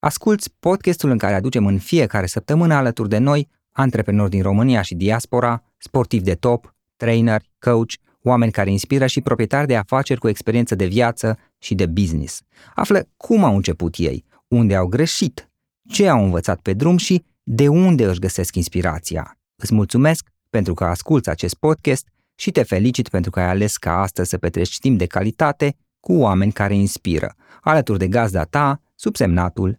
Asculți podcastul în care aducem în fiecare săptămână alături de noi antreprenori din România și diaspora, sportivi de top, trainer, coach, oameni care inspiră și proprietari de afaceri cu experiență de viață și de business. Află cum au început ei, unde au greșit, ce au învățat pe drum și de unde își găsesc inspirația. Îți mulțumesc pentru că asculți acest podcast și te felicit pentru că ai ales ca astăzi să petreci timp de calitate cu oameni care inspiră, alături de gazda ta, subsemnatul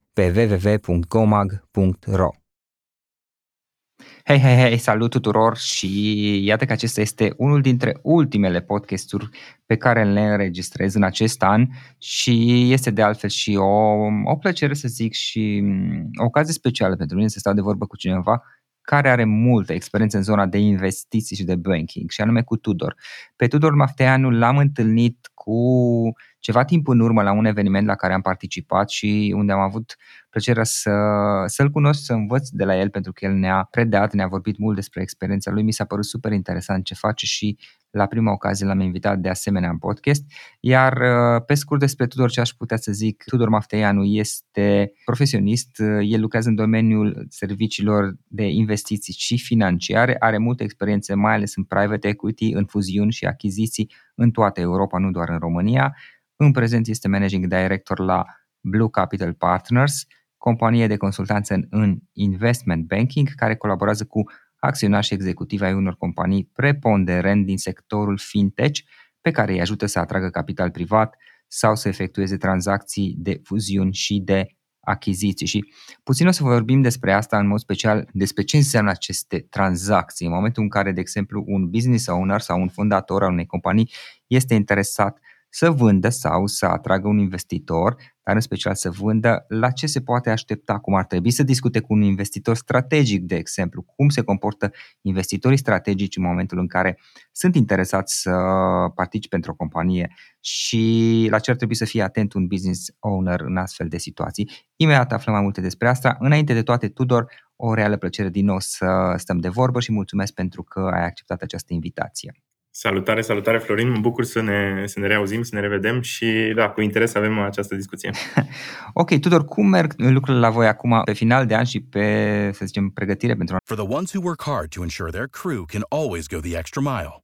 pe www.gomag.ro Hei, hei, hei, salut tuturor și iată că acesta este unul dintre ultimele podcasturi pe care le înregistrez în acest an și este de altfel și o, o plăcere să zic și o ocazie specială pentru mine să stau de vorbă cu cineva care are multă experiență în zona de investiții și de banking, și anume cu Tudor. Pe Tudor Mafteanu l-am întâlnit cu ceva timp în urmă la un eveniment la care am participat și unde am avut plăcerea să, să-l cunosc, să învăț de la el pentru că el ne-a predat, ne-a vorbit mult despre experiența lui, mi s-a părut super interesant ce face și la prima ocazie l-am invitat de asemenea în podcast. Iar uh, pe scurt despre Tudor ce aș putea să zic, Tudor Mafteianu este profesionist, uh, el lucrează în domeniul serviciilor de investiții și financiare, are multe experiențe, mai ales în private equity, în fuziuni și achiziții în toată Europa, nu doar în România. În prezent este managing director la Blue Capital Partners, companie de consultanță în investment banking care colaborează cu acționari și executivi ai unor companii preponderent din sectorul fintech pe care îi ajută să atragă capital privat sau să efectueze tranzacții de fuziuni și de achiziții. Și puțin o să vorbim despre asta în mod special, despre ce înseamnă aceste tranzacții. În momentul în care, de exemplu, un business owner sau un fondator al unei companii este interesat să vândă sau să atragă un investitor, dar în special să vândă, la ce se poate aștepta, cum ar trebui să discute cu un investitor strategic, de exemplu, cum se comportă investitorii strategici în momentul în care sunt interesați să participe într-o companie și la ce ar trebui să fie atent un business owner în astfel de situații. Imediat aflăm mai multe despre asta. Înainte de toate, Tudor, o reală plăcere din nou să stăm de vorbă și mulțumesc pentru că ai acceptat această invitație. Salutare, salutare Florin, mă bucur să ne, să ne reauzim, să ne revedem și da, cu interes avem această discuție. ok, Tudor, cum merg lucrurile la voi acum pe final de an și pe, să zicem, pregătire pentru For the ones who work hard to ensure their crew can always go the extra mile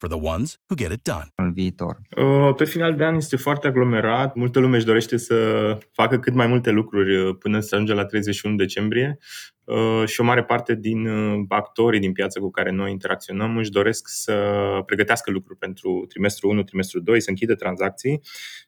for the ones who get it done. În viitor. Uh, pe final de an este foarte aglomerat. Multă lume își dorește să facă cât mai multe lucruri uh, până să ajunge la 31 decembrie uh, și o mare parte din actorii din piață cu care noi interacționăm își doresc să pregătească lucruri pentru trimestru 1, trimestru 2, să închidă tranzacții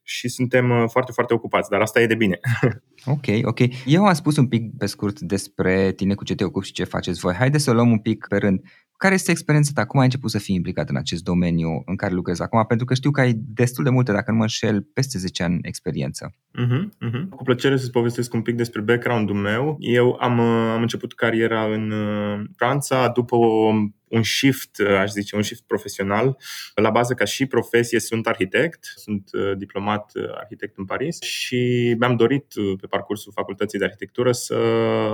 și suntem foarte, foarte ocupați, dar asta e de bine. Ok, ok. Eu am spus un pic pe scurt despre tine cu ce te ocupi și ce faceți voi. Haideți să o luăm un pic pe rând. Care este experiența ta? Cum ai început să fii implicat în acest domeniu în care lucrezi acum? Pentru că știu că ai destul de multe, dacă nu mă înșel, peste 10 ani experiență. Uh-huh, uh-huh. Cu plăcere să-ți povestesc un pic despre background-ul meu. Eu am, am început cariera în uh, Franța după o un shift, aș zice, un shift profesional. La bază, ca și profesie, sunt arhitect, sunt uh, diplomat uh, arhitect în Paris și mi-am dorit pe parcursul facultății de arhitectură să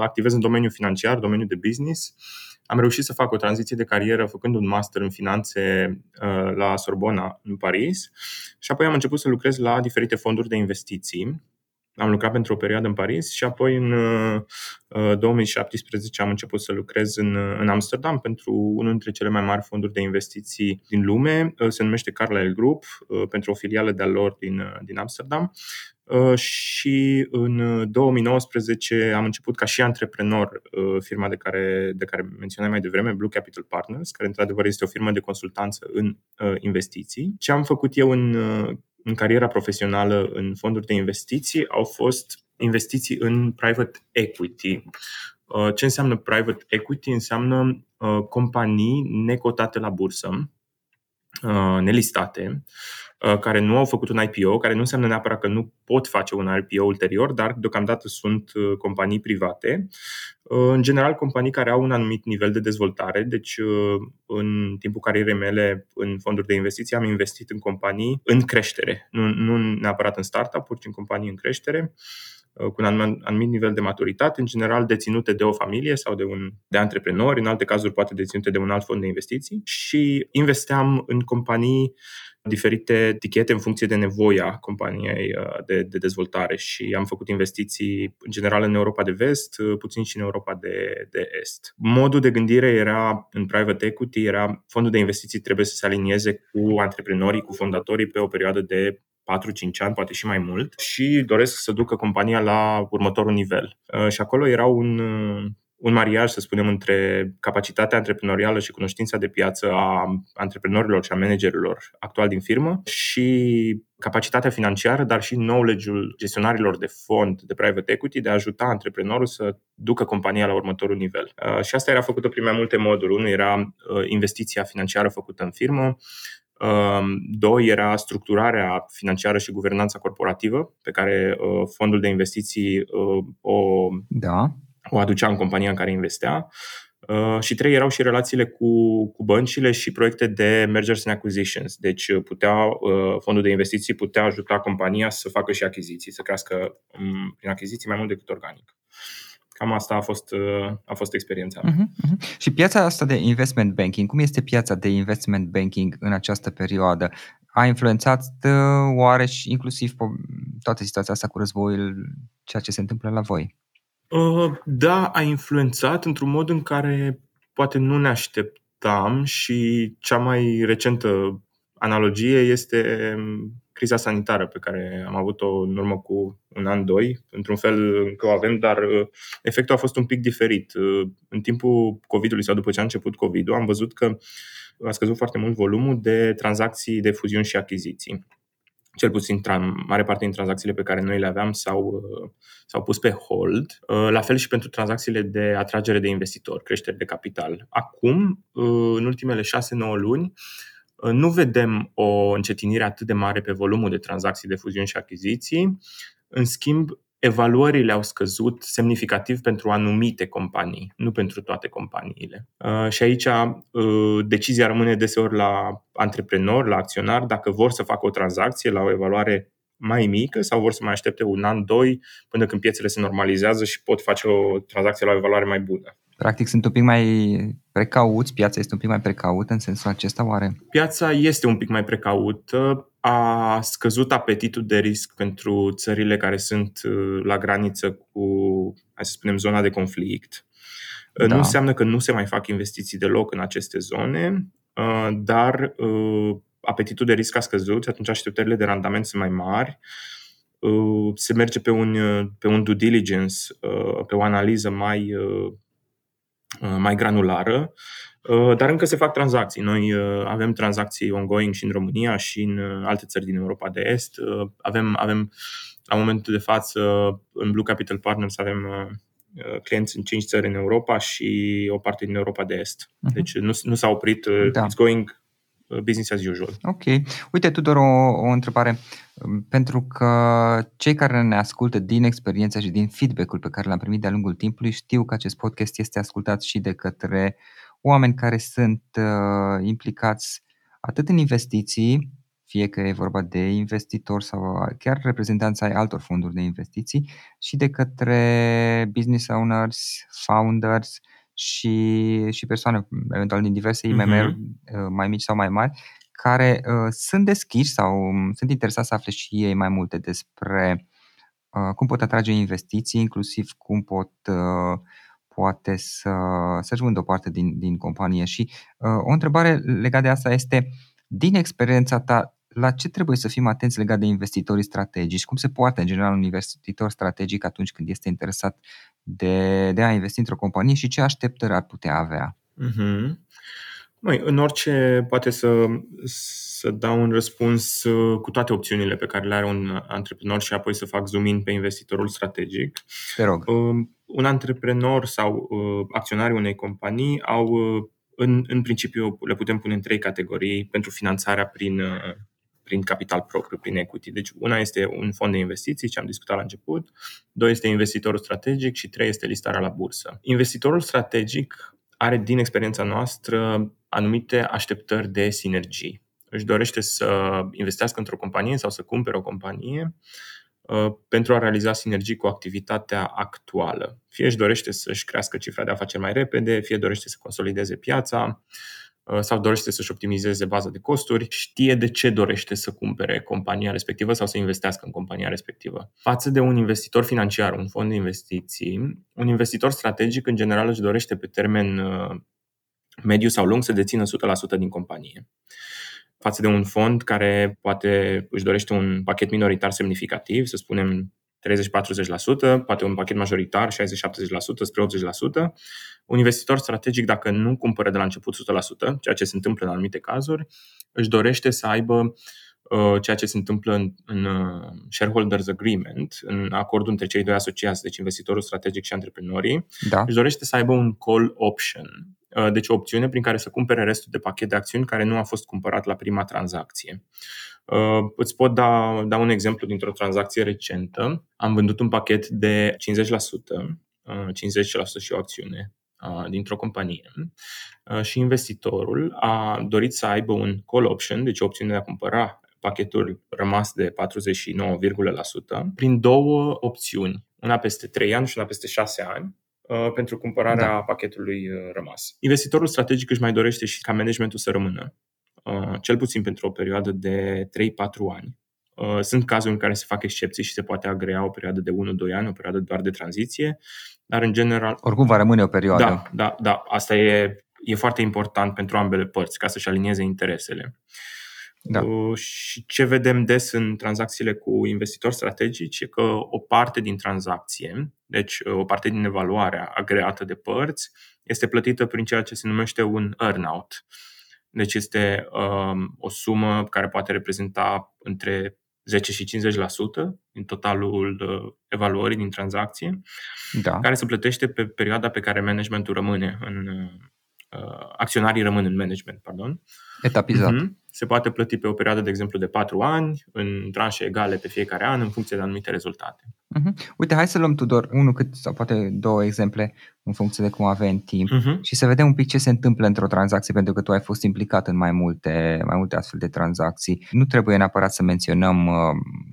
activez în domeniul financiar, domeniul de business am reușit să fac o tranziție de carieră făcând un master în finanțe uh, la Sorbona în Paris și apoi am început să lucrez la diferite fonduri de investiții. Am lucrat pentru o perioadă în Paris și apoi în 2017 uh, am început să lucrez în, în Amsterdam pentru unul dintre cele mai mari fonduri de investiții din lume. Uh, se numește Carlyle Group, pentru o filială de-a lor din, din Amsterdam și în 2019 am început ca și antreprenor firma de care, de care menționai mai devreme, Blue Capital Partners, care într-adevăr este o firmă de consultanță în investiții. Ce am făcut eu în, în cariera profesională în fonduri de investiții au fost investiții în private equity. Ce înseamnă private equity? Înseamnă companii necotate la bursă, nelistate, Uh, care nu au făcut un IPO, care nu înseamnă neapărat că nu pot face un IPO ulterior, dar deocamdată sunt uh, companii private. Uh, în general, companii care au un anumit nivel de dezvoltare, deci în timpul carierei mele în fonduri de investiții am investit în companii în creștere, nu, nu neapărat în startup-uri, ci în companii în creștere cu un anumit nivel de maturitate, în general deținute de o familie sau de un de antreprenori, în alte cazuri poate deținute de un alt fond de investiții și investeam în companii diferite etichete în funcție de nevoia companiei uh, de, de dezvoltare și am făcut investiții în general în Europa de vest, uh, puțin și în Europa de, de est. Modul de gândire era în private equity, era fondul de investiții trebuie să se alinieze cu antreprenorii, cu fondatorii pe o perioadă de 4-5 ani, poate și mai mult, și doresc să ducă compania la următorul nivel. Uh, și acolo era un, un mariaj, să spunem, între capacitatea antreprenorială și cunoștința de piață a antreprenorilor și a managerilor actual din firmă și capacitatea financiară, dar și knowledge-ul gestionarilor de fond, de private equity, de a ajuta antreprenorul să ducă compania la următorul nivel. Uh, și asta era făcută prin mai multe moduri. Unul era uh, investiția financiară făcută în firmă, uh, Doi era structurarea financiară și guvernanța corporativă pe care fondul de investiții o da o aducea în compania în care investea. Uh, și trei erau și relațiile cu, cu băncile și proiecte de mergers and acquisitions. Deci uh, putea, uh, fondul de investiții putea ajuta compania să facă și achiziții, să crească um, prin achiziții mai mult decât organic. Cam asta a fost, a fost experiența mea. Uh-huh, uh-huh. Și piața asta de investment banking, cum este piața de investment banking în această perioadă? A influențat oare și inclusiv toată situația asta cu războiul, ceea ce se întâmplă la voi? Uh, da, a influențat într-un mod în care poate nu ne așteptam și cea mai recentă analogie este um, criza sanitară pe care am avut-o în urmă cu un an, doi. Într-un fel încă o avem, dar uh, efectul a fost un pic diferit. Uh, în timpul COVID-ului sau după ce a început COVID-ul, am văzut că a scăzut foarte mult volumul de tranzacții de fuziuni și achiziții cel puțin mare parte din tranzacțiile pe care noi le aveam s-au, uh, s-au pus pe hold. Uh, la fel și pentru tranzacțiile de atragere de investitori, creștere de capital. Acum, uh, în ultimele 6-9 luni, nu vedem o încetinire atât de mare pe volumul de tranzacții de fuziuni și achiziții. În schimb, evaluările au scăzut semnificativ pentru anumite companii, nu pentru toate companiile. Uh, și aici uh, decizia rămâne deseori la antreprenor, la acționar, dacă vor să facă o tranzacție la o evaluare mai mică sau vor să mai aștepte un an, doi, până când piețele se normalizează și pot face o tranzacție la o evaluare mai bună. Practic sunt un pic mai precauți, piața este un pic mai precaută în sensul acesta, oare? Piața este un pic mai precaută, a scăzut apetitul de risc pentru țările care sunt uh, la graniță cu, hai să spunem, zona de conflict. Uh, da. Nu înseamnă că nu se mai fac investiții deloc în aceste zone, uh, dar apetitul de risc a scăzut și atunci așteptările de randament sunt mai mari. Se merge pe un, pe un due diligence, pe o analiză mai, mai granulară Uh, dar încă se fac tranzacții. Noi uh, avem tranzacții ongoing și în România și în uh, alte țări din Europa de Est. Avem, avem la momentul de față, în Blue Capital Partners avem clienți în 5 țări în Europa și o parte din Europa de Est. Uh-huh. Deci nu, nu s-a oprit, da. it's going business as usual. Ok. Uite, Tudor, o, o întrebare. Pentru că cei care ne ascultă din experiența și din feedback-ul pe care l-am primit de-a lungul timpului știu că acest podcast este ascultat și de către oameni care sunt uh, implicați atât în investiții, fie că e vorba de investitori sau chiar reprezentanța ai altor fonduri de investiții și de către business owners, founders și, și persoane eventual din diverse IMM-uri uh-huh. mai mici sau mai mari care uh, sunt deschiși sau um, sunt interesați să afle și ei mai multe despre uh, cum pot atrage investiții, inclusiv cum pot uh, poate să, să-și vândă o parte din, din companie. Și uh, o întrebare legată de asta este, din experiența ta, la ce trebuie să fim atenți legat de investitorii strategici? Cum se poate, în general, un investitor strategic atunci când este interesat de, de a investi într-o companie și ce așteptări ar putea avea? Mm-hmm. Măi, în orice poate să, să dau un răspuns uh, cu toate opțiunile pe care le are un antreprenor și apoi să fac zoom in pe investitorul strategic. Te rog. Um, un antreprenor sau uh, acționarii unei companii au, uh, în, în principiu, le putem pune în trei categorii pentru finanțarea prin, prin capital propriu, prin equity. Deci una este un fond de investiții, ce am discutat la început, doi este investitorul strategic și trei este listarea la bursă. Investitorul strategic are, din experiența noastră, anumite așteptări de sinergii. Își dorește să investească într-o companie sau să cumpere o companie uh, pentru a realiza sinergii cu activitatea actuală. Fie își dorește să-și crească cifra de afaceri mai repede, fie dorește să consolideze piața, Uh, sau dorește să-și optimizeze baza de costuri, știe de ce dorește să cumpere compania respectivă sau să investească în compania respectivă. Față de un investitor financiar, un fond de investiții, un investitor strategic în general își dorește pe termen uh, mediu sau lung să dețină 100% din companie față de un fond care poate își dorește un pachet minoritar semnificativ, să spunem 30-40%, poate un pachet majoritar 60-70% spre 80%. Un investitor strategic, dacă nu cumpără de la început 100%, ceea ce se întâmplă în anumite cazuri, își dorește să aibă uh, ceea ce se întâmplă în, în uh, shareholders agreement, în acordul între cei doi asociați, deci investitorul strategic și antreprenorii, da. își dorește să aibă un call option, uh, deci o opțiune prin care să cumpere restul de pachet de acțiuni care nu a fost cumpărat la prima tranzacție. Uh, îți pot da, da un exemplu dintr-o tranzacție recentă. Am vândut un pachet de 50%, 50% uh, și o acțiune uh, dintr-o companie și investitorul a dorit să aibă un call option, deci o opțiune de a cumpăra pachetul rămas de 49,1% prin două opțiuni, una peste 3 ani și una peste 6 ani, pentru cumpărarea da. pachetului rămas. Investitorul strategic își mai dorește și ca managementul să rămână Uh, cel puțin pentru o perioadă de 3-4 ani. Uh, sunt cazuri în care se fac excepții și se poate agrea o perioadă de 1-2 ani, o perioadă doar de tranziție, dar în general... Oricum va rămâne o perioadă. Da, da, da. Asta e, e foarte important pentru ambele părți, ca să-și alinieze interesele. Da. Uh, și ce vedem des în tranzacțiile cu investitori strategici e că o parte din tranzacție, deci o parte din evaluarea agreată de părți, este plătită prin ceea ce se numește un earn-out. Deci este um, o sumă care poate reprezenta între 10 și 50% din totalul uh, evaluării din tranzacție, da. care se plătește pe perioada pe care managementul rămâne în uh, acționarii rămân în management, pardon. Etapizat. Uh-huh se poate plăti pe o perioadă, de exemplu, de 4 ani, în tranșe egale pe fiecare an, în funcție de anumite rezultate. Uh-huh. Uite, hai să luăm, Tudor, unul cât, sau poate două exemple în funcție de cum avem timp uh-huh. și să vedem un pic ce se întâmplă într-o tranzacție, pentru că tu ai fost implicat în mai multe, mai multe astfel de tranzacții. Nu trebuie neapărat să menționăm uh,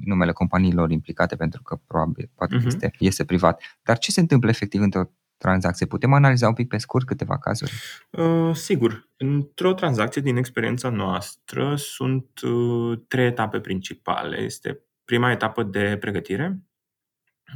numele companiilor implicate, pentru că probabil poate uh-huh. este, este privat. Dar ce se întâmplă efectiv într-o tranzacție. Putem analiza un pic pe scurt câteva cazuri? Uh, sigur. Într-o tranzacție, din experiența noastră, sunt uh, trei etape principale. Este prima etapă de pregătire,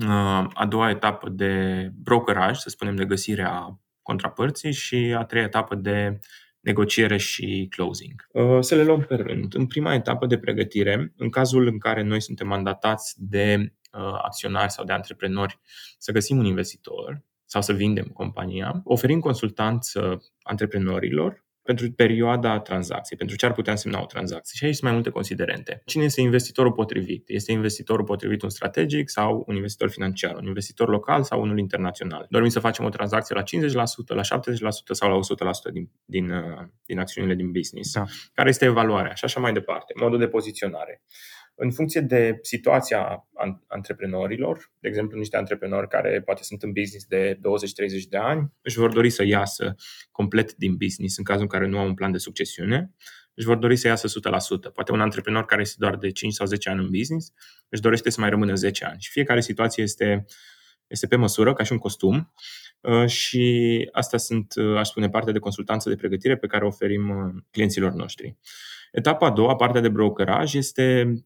uh, a doua etapă de brokeraj, să spunem de găsirea contrapărții și a treia etapă de negociere și closing. Uh, să le luăm pe rând. În prima etapă de pregătire, în cazul în care noi suntem mandatați de uh, acționari sau de antreprenori să găsim un investitor, sau să vindem compania, oferim consultanță antreprenorilor pentru perioada tranzacției, pentru ce ar putea însemna o tranzacție. Și aici sunt mai multe considerente. Cine este investitorul potrivit? Este investitorul potrivit un strategic sau un investitor financiar? Un investitor local sau unul internațional? Dorim să facem o tranzacție la 50%, la 70% sau la 100% din, din, uh, din acțiunile din business? Da. Care este evaluarea? Și așa mai departe. Modul de poziționare în funcție de situația antreprenorilor, de exemplu niște antreprenori care poate sunt în business de 20-30 de ani, își vor dori să iasă complet din business în cazul în care nu au un plan de succesiune, își vor dori să iasă 100%. Poate un antreprenor care este doar de 5 sau 10 ani în business își dorește să mai rămână 10 ani. Și fiecare situație este, este pe măsură, ca și un costum. Uh, și asta sunt, uh, aș spune, partea de consultanță de pregătire pe care o oferim uh, clienților noștri. Etapa a doua, partea de brokeraj, este uh,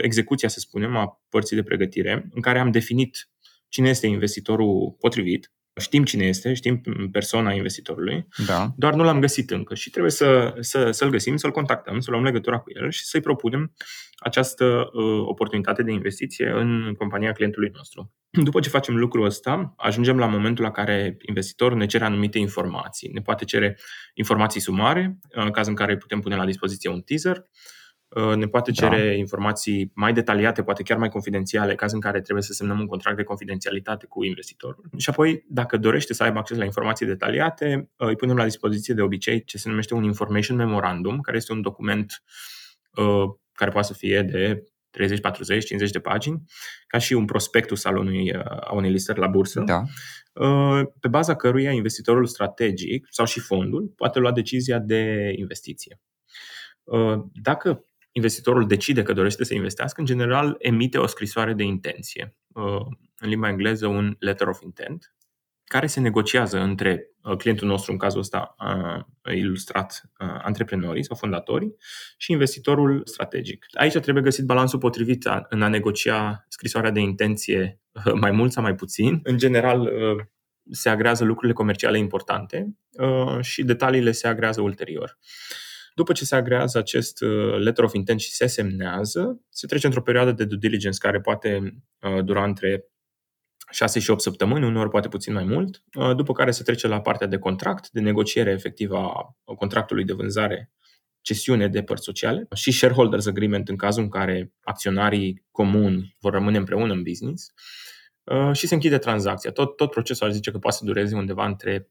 execuția, să spunem, a părții de pregătire, în care am definit cine este investitorul potrivit, Știm cine este, știm persoana investitorului, Da. doar nu l-am găsit încă și trebuie să, să, să-l găsim, să-l contactăm, să luăm legătura cu el și să-i propunem această uh, oportunitate de investiție în compania clientului nostru. După ce facem lucrul ăsta, ajungem la momentul la care investitorul ne cere anumite informații. Ne poate cere informații sumare, în caz în care putem pune la dispoziție un teaser, Uh, ne poate cere da. informații mai detaliate, poate chiar mai confidențiale, caz în care trebuie să semnăm un contract de confidențialitate cu investitorul. Și apoi, dacă dorește să aibă acces la informații detaliate, uh, îi punem la dispoziție de obicei ce se numește un Information Memorandum, care este un document uh, care poate să fie de 30, 40, 50 de pagini, ca și un prospectus al unui, uh, a unei listări la bursă, Da. pe baza căruia investitorul strategic sau și fondul poate lua decizia de investiție. Dacă investitorul decide că dorește să investească, în general emite o scrisoare de intenție, uh, în limba engleză un letter of intent, care se negociază între uh, clientul nostru, în cazul ăsta uh, ilustrat antreprenorii sau fondatorii, și investitorul strategic. Aici trebuie găsit balansul potrivit în a negocia scrisoarea de intenție mai mult sau mai puțin. În general, se agrează lucrurile comerciale importante și detaliile se agrează ulterior. După ce se agrează acest uh, letter of intent și se semnează, se trece într-o perioadă de due diligence care poate uh, dura între 6 și 8 săptămâni, uneori poate puțin mai mult, uh, după care se trece la partea de contract, de negociere efectivă a contractului de vânzare cesiune de părți sociale și shareholders agreement în cazul în care acționarii comuni vor rămâne împreună în business Uh, și se închide tranzacția. Tot, tot procesul aș zice că poate să dureze undeva între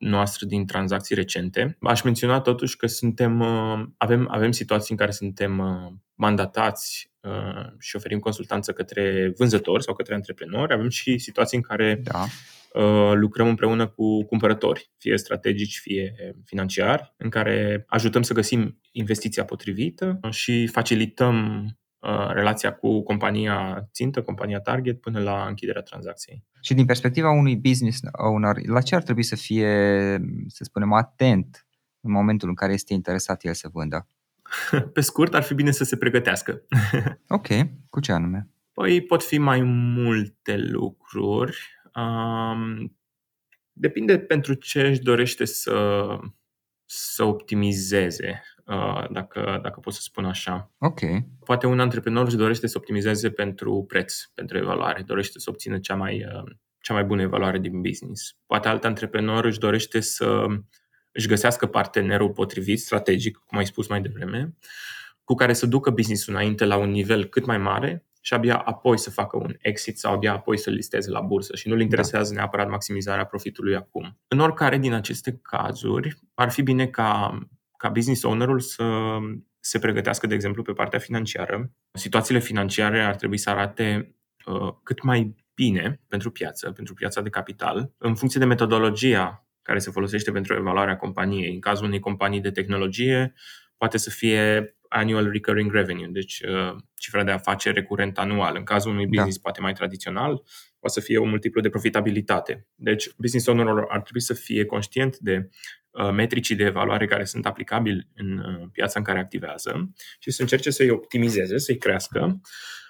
noastră din tranzacții recente. Aș menționa totuși că suntem, uh, avem, avem situații în care suntem uh, mandatați uh, și oferim consultanță către vânzători sau către antreprenori. Avem și situații în care Da. lucrăm împreună cu cumpărători, fie strategici, fie financiari, în care ajutăm să găsim investiția potrivită și facilităm relația cu compania țintă, compania target, până la închiderea tranzacției. Și din perspectiva unui business owner, la ce ar trebui să fie, să spunem, atent în momentul în care este interesat el să vândă? Pe scurt, ar fi bine să se pregătească. ok, cu ce anume? Păi pot fi mai multe lucruri. Um, depinde pentru ce își dorește să, să optimizeze. Uh, dacă, dacă pot să spun așa. Ok. Poate un antreprenor își dorește să optimizeze pentru preț, pentru evaluare, dorește să obțină cea mai, uh, cea mai bună evaluare din business. Poate alt antreprenor își dorește să își găsească partenerul potrivit, strategic, cum ai spus mai devreme, cu care să ducă business-ul înainte la un nivel cât mai mare și abia apoi să facă un exit sau abia apoi să listeze la bursă și nu-l da. interesează da. neapărat maximizarea profitului acum. În oricare din aceste cazuri, ar fi bine ca ca business ownerul să se pregătească, de exemplu, pe partea financiară. Situațiile financiare ar trebui să arate uh, cât mai bine pentru piață, pentru piața de capital, în funcție de metodologia care se folosește pentru evaluarea companiei. În cazul unei companii de tehnologie, poate să fie annual recurring revenue, deci uh, cifra de afaceri recurent anual. În cazul unui da. business da. poate mai tradițional, poate să fie un multiplu de profitabilitate. Deci business ownerul ar trebui să fie conștient de uh, metricii de evaluare care sunt aplicabili în uh, piața în care activează și să încerce să-i optimizeze, să-i crească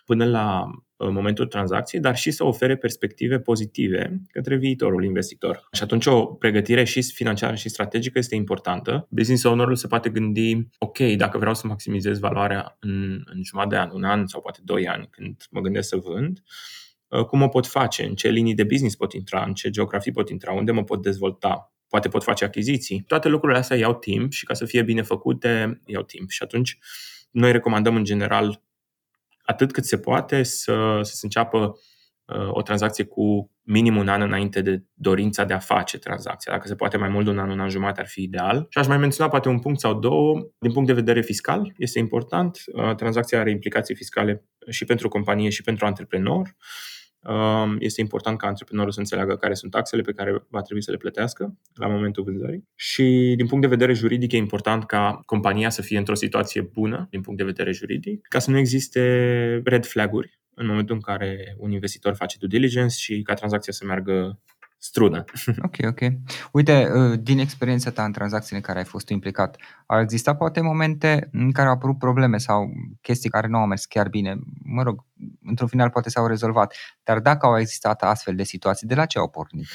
până la uh, momentul tranzacției, dar și să ofere perspective pozitive către viitorul investitor. Și atunci o pregătire și financiară și strategică este importantă. Business ownerul se poate gândi, ok, dacă vreau să maximizez valoarea în, în jumătate de an, un an sau poate doi ani când mă gândesc să vând, uh, cum o pot face, în ce linii de business pot intra, în ce geografii pot intra, unde mă pot dezvolta, poate pot face achiziții. Toate lucrurile astea iau timp și ca să fie bine făcute, iau timp. Și atunci noi recomandăm în general atât cât se poate să, să se înceapă uh, o tranzacție cu minim un an înainte de dorința de a face tranzacția. Dacă se poate mai mult de un an, un an jumate ar fi ideal. Și aș mai menționa poate un punct sau două. Din punct de vedere fiscal, este important. Uh, tranzacția are implicații fiscale și pentru companie și pentru antreprenor. Um, este important ca antreprenorul să înțeleagă care sunt taxele pe care va trebui să le plătească la momentul vânzării. Și din punct de vedere juridic e important ca compania să fie într-o situație bună din punct de vedere juridic, ca să nu existe red flag-uri în momentul în care un investitor face due diligence și ca tranzacția să meargă strună. Ok, ok. Uite, uh, din experiența ta în tranzacțiile în care ai fost implicat, au existat poate momente în care au apărut probleme sau chestii care nu au mers chiar bine? Mă rog, într-un final poate s-au rezolvat, dar dacă au existat astfel de situații, de la ce au pornit?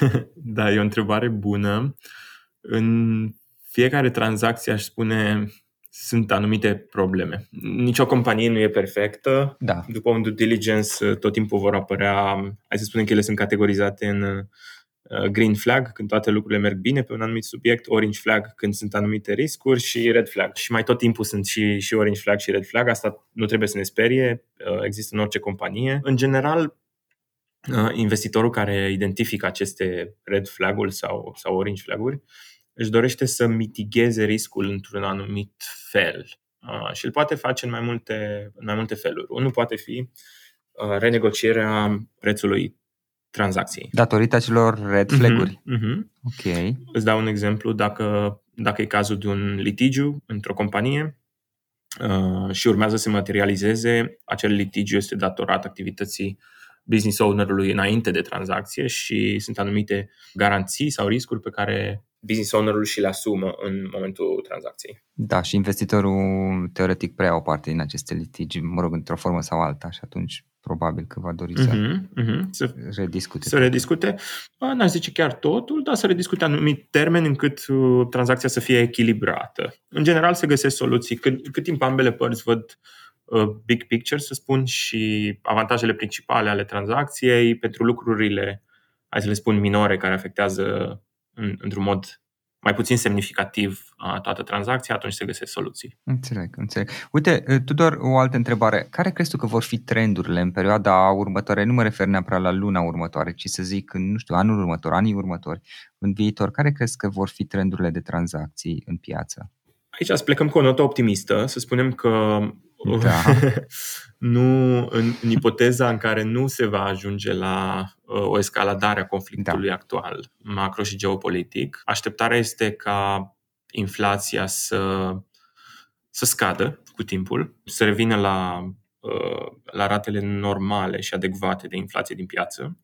da, e o întrebare bună. În fiecare tranzacție aș spune sunt anumite probleme. Nici o companie nu e perfectă. Da. După un due diligence, tot timpul vor apărea, hai să spunem că ele sunt categorizate în uh, green flag, când toate lucrurile merg bine pe un anumit subiect, orange flag când sunt anumite riscuri și red flag. Și mai tot timpul sunt și, și orange flag și red flag. Asta nu trebuie să ne sperie, uh, există în orice companie. În general, uh, investitorul care identifică aceste red flag-uri sau, sau orange flag-uri își dorește să mitigeze riscul într-un anumit fel uh, și îl poate face în mai multe, în mai multe feluri. Unul poate fi uh, renegocierea prețului tranzacției. Datorită acelor red mhm, flag-uri. Uh-huh, uh-huh. Ok. Îți dau un exemplu. Dacă, dacă e cazul de un litigiu într-o companie uh, și urmează să se materializeze, acel litigiu este datorat activității business ownerului înainte de tranzacție și sunt anumite garanții sau riscuri pe care business ownerul și le asumă în momentul tranzacției. Da, și investitorul teoretic prea o parte din aceste litigi, mă rog, într-o formă sau alta și atunci probabil că va dori să uh-huh, uh-huh. să rediscute. Să rediscute, n-aș zice chiar totul, dar să rediscute anumit termeni încât uh, tranzacția să fie echilibrată. În general se găsesc soluții. Cât, cât timp ambele părți văd uh, big picture, să spun, și avantajele principale ale tranzacției pentru lucrurile, hai să le spun, minore care afectează în, într-un mod mai puțin semnificativ toată tranzacția, atunci se găsesc soluții. Înțeleg, înțeleg. Uite, Tudor, o altă întrebare. Care crezi tu că vor fi trendurile în perioada următoare? Nu mă refer neapărat la luna următoare, ci să zic, nu știu, anul următor, anii următori, în viitor. Care crezi că vor fi trendurile de tranzacții în piață? Aici să plecăm cu o notă optimistă, să spunem că da. nu, în, în ipoteza în care nu se va ajunge la uh, o escaladare a conflictului da. actual, macro și geopolitic, așteptarea este ca inflația să, să scadă cu timpul, să revină la, uh, la ratele normale și adecvate de inflație din piață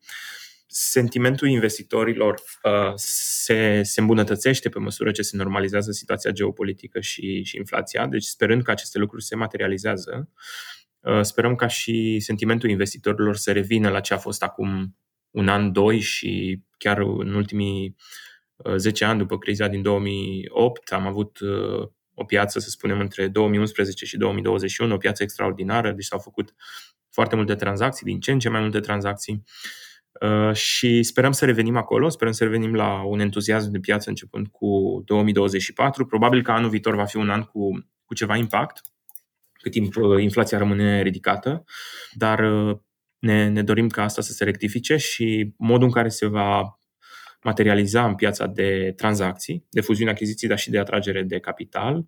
sentimentul investitorilor uh, se, se îmbunătățește pe măsură ce se normalizează situația geopolitică și, și inflația. Deci sperând că aceste lucruri se materializează, uh, sperăm ca și sentimentul investitorilor să revină la ce a fost acum un an, doi și chiar în ultimii uh, 10 ani după criza din 2008 am avut uh, o piață, să spunem, între 2011 și 2021, o piață extraordinară, deci s-au făcut foarte multe tranzacții, din ce în ce mai multe tranzacții. Uh, și sperăm să revenim acolo, sperăm să revenim la un entuziasm de piață începând cu 2024. Probabil că anul viitor va fi un an cu, cu ceva impact, cât timp uh, inflația rămâne ridicată, dar uh, ne, ne dorim ca asta să se rectifice și modul în care se va materializa în piața de tranzacții, de fuziune achiziții, dar și de atragere de capital, Uh,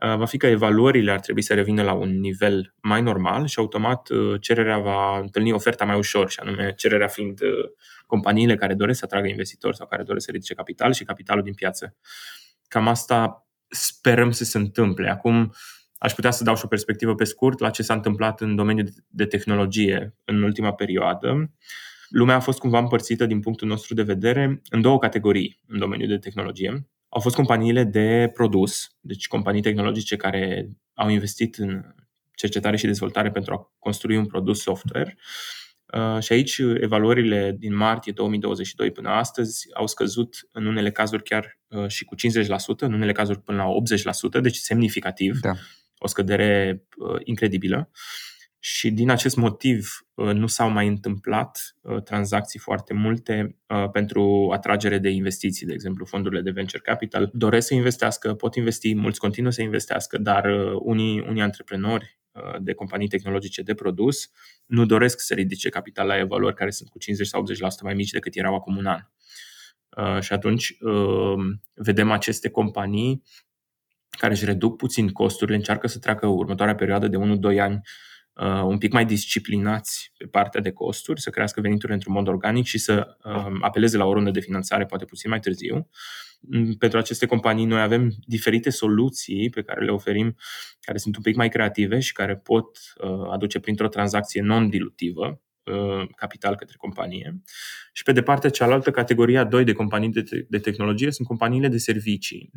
va fi că evaluările ar trebui să revină la un nivel mai normal și automat uh, cererea va întâlni oferta mai ușor, și anume cererea fiind uh, companiile care doresc să atragă investitori sau care doresc să ridice capital și capitalul din piață. Cam asta sperăm să se întâmple. Acum aș putea să dau și o perspectivă pe scurt la ce s-a întâmplat în domeniul de tehnologie în ultima perioadă. Lumea a fost cumva împărțită din punctul nostru de vedere în două categorii în domeniul de tehnologie au fost companiile de produs, deci companii tehnologice care au investit în cercetare și dezvoltare pentru a construi un produs software. Uh, și aici evaluările din martie 2022 până astăzi au scăzut în unele cazuri chiar uh, și cu 50%, în unele cazuri până la 80%, deci semnificativ, da. o scădere uh, incredibilă. Și din acest motiv uh, nu s-au mai întâmplat uh, tranzacții foarte multe uh, pentru atragere de investiții, de exemplu fondurile de venture capital. Doresc să investească, pot investi, mulți continuă să investească, dar unii, unii antreprenori de companii tehnologice de produs nu doresc să ridice capital la evaluări care sunt cu 50 sau 80% mai mici decât erau acum un an. Și atunci vedem aceste companii care își reduc puțin costurile, încearcă să treacă următoarea perioadă de 1-2 ani uh, un pic mai disciplinați pe partea de costuri, să crească veniturile într-un mod organic și să uh, apeleze la o rundă de finanțare poate puțin mai târziu. Mm, pentru aceste companii noi avem diferite soluții pe care le oferim, care sunt un pic mai creative și care pot uh, aduce printr-o tranzacție non-dilutivă uh, capital către companie. Și pe de partea cealaltă, categoria 2 de companii de, te- de tehnologie sunt companiile de servicii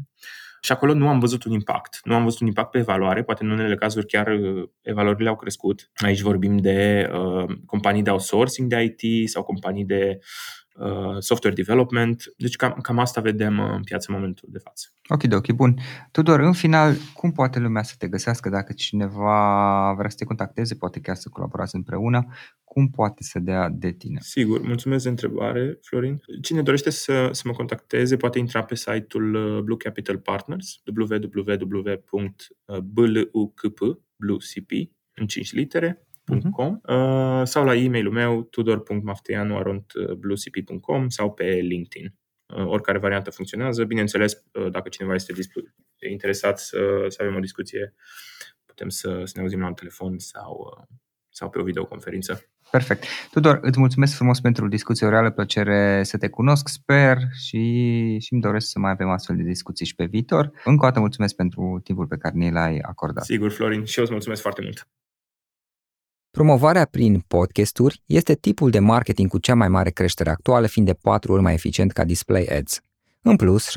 și acolo nu am văzut un impact. Nu am văzut un impact pe evaluare, poate în unele cazuri chiar uh, evaluările au crescut. Aici vorbim de uh, companii de outsourcing de IT sau companii de uh, software development. Deci cam, cam asta vedem uh, în piață în momentul de față. Ok, ok, bun. Tudor, în final, cum poate lumea să te găsească dacă cineva vrea să te contacteze, poate chiar să colaborați împreună? cum poate să dea de tine? Sigur, mulțumesc de întrebare, Florin. Cine dorește să, să mă contacteze poate intra pe site-ul uh, Blue Capital Partners, www.blukp, bluecp, în 5 litere, Uh-huh. Uh, sau la e-mailul meu tudor.mafteanu.bluecp.com sau pe LinkedIn. Uh, oricare variantă funcționează. Bineînțeles, uh, dacă cineva este interesat să, să avem o discuție, putem să, să ne auzim la un telefon sau, uh, sau pe o videoconferință. Perfect. Tudor, îți mulțumesc frumos pentru discuție, o reală plăcere să te cunosc, sper și, și îmi doresc să mai avem astfel de discuții și pe viitor. Încă o dată mulțumesc pentru timpul pe care ne l-ai acordat. Sigur, Florin, și eu îți mulțumesc foarte mult. Promovarea prin podcasturi este tipul de marketing cu cea mai mare creștere actuală, fiind de 4 ori mai eficient ca display ads. În plus,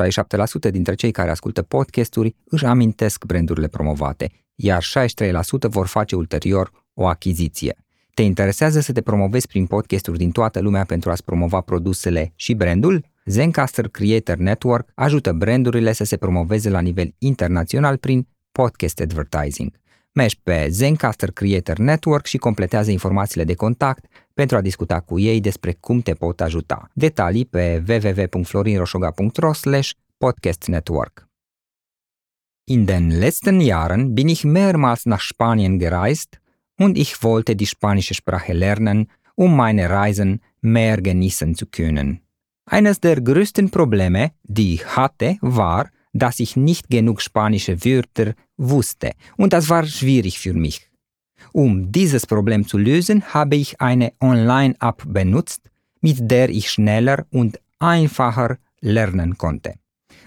67% dintre cei care ascultă podcasturi își amintesc brandurile promovate, iar 63% vor face ulterior o achiziție. Te interesează să te promovezi prin podcasturi din toată lumea pentru a-ți promova produsele și brandul? Zencaster Creator Network ajută brandurile să se promoveze la nivel internațional prin podcast advertising. Mergi pe Zencaster Creator Network și completează informațiile de contact pentru a discuta cu ei despre cum te pot ajuta. Detalii pe www.florinroșoga.ro podcast network. In den letzten Jahren bin ich mehrmals nach Spanien gereist und ich wollte die spanische Sprache lernen, um meine Reisen mehr genießen zu können. Eines der größten Probleme, die ich hatte, war, dass ich nicht genug spanische Wörter wusste und das war schwierig für mich. Um dieses Problem zu lösen, habe ich eine Online-App benutzt, mit der ich schneller und einfacher lernen konnte.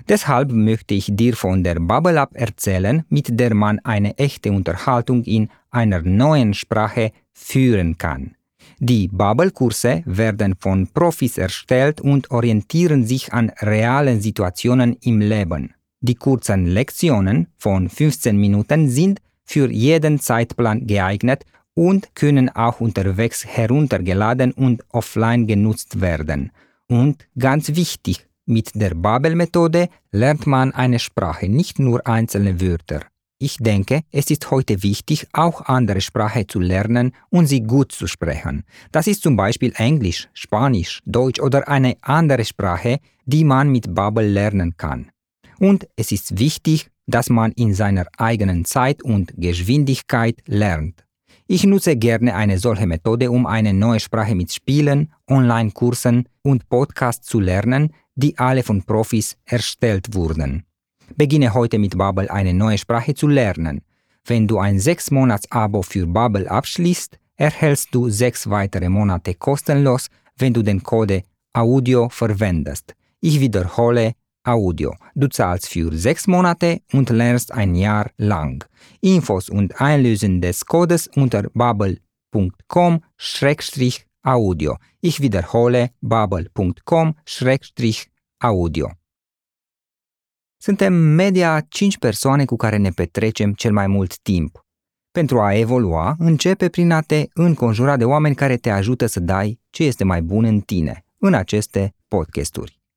Deshalb möchte ich dir von der Bubble App erzählen, mit der man eine echte Unterhaltung in einer neuen Sprache führen kann. Die Bubble-Kurse werden von Profis erstellt und orientieren sich an realen Situationen im Leben. Die kurzen Lektionen von 15 Minuten sind für jeden Zeitplan geeignet und können auch unterwegs heruntergeladen und offline genutzt werden. Und ganz wichtig, mit der Babel-Methode lernt man eine Sprache, nicht nur einzelne Wörter. Ich denke, es ist heute wichtig, auch andere Sprachen zu lernen und sie gut zu sprechen. Das ist zum Beispiel Englisch, Spanisch, Deutsch oder eine andere Sprache, die man mit Babel lernen kann. Und es ist wichtig, dass man in seiner eigenen Zeit und Geschwindigkeit lernt. Ich nutze gerne eine solche Methode, um eine neue Sprache mit Spielen, Online-Kursen und Podcasts zu lernen, die alle von Profis erstellt wurden. Beginne heute mit Babbel eine neue Sprache zu lernen. Wenn du ein 6-Monats-Abo für Babbel abschließt, erhältst du 6 weitere Monate kostenlos, wenn du den Code Audio verwendest. Ich wiederhole Audio. Du zahlst für 6 Monate und lernst ein Jahr lang. Infos und Einlösen des Codes unter babbel.com audio. Ich wiederhole bubble.com-audio. Suntem media 5 persoane cu care ne petrecem cel mai mult timp. Pentru a evolua, începe prin a te înconjura de oameni care te ajută să dai ce este mai bun în tine, în aceste podcasturi.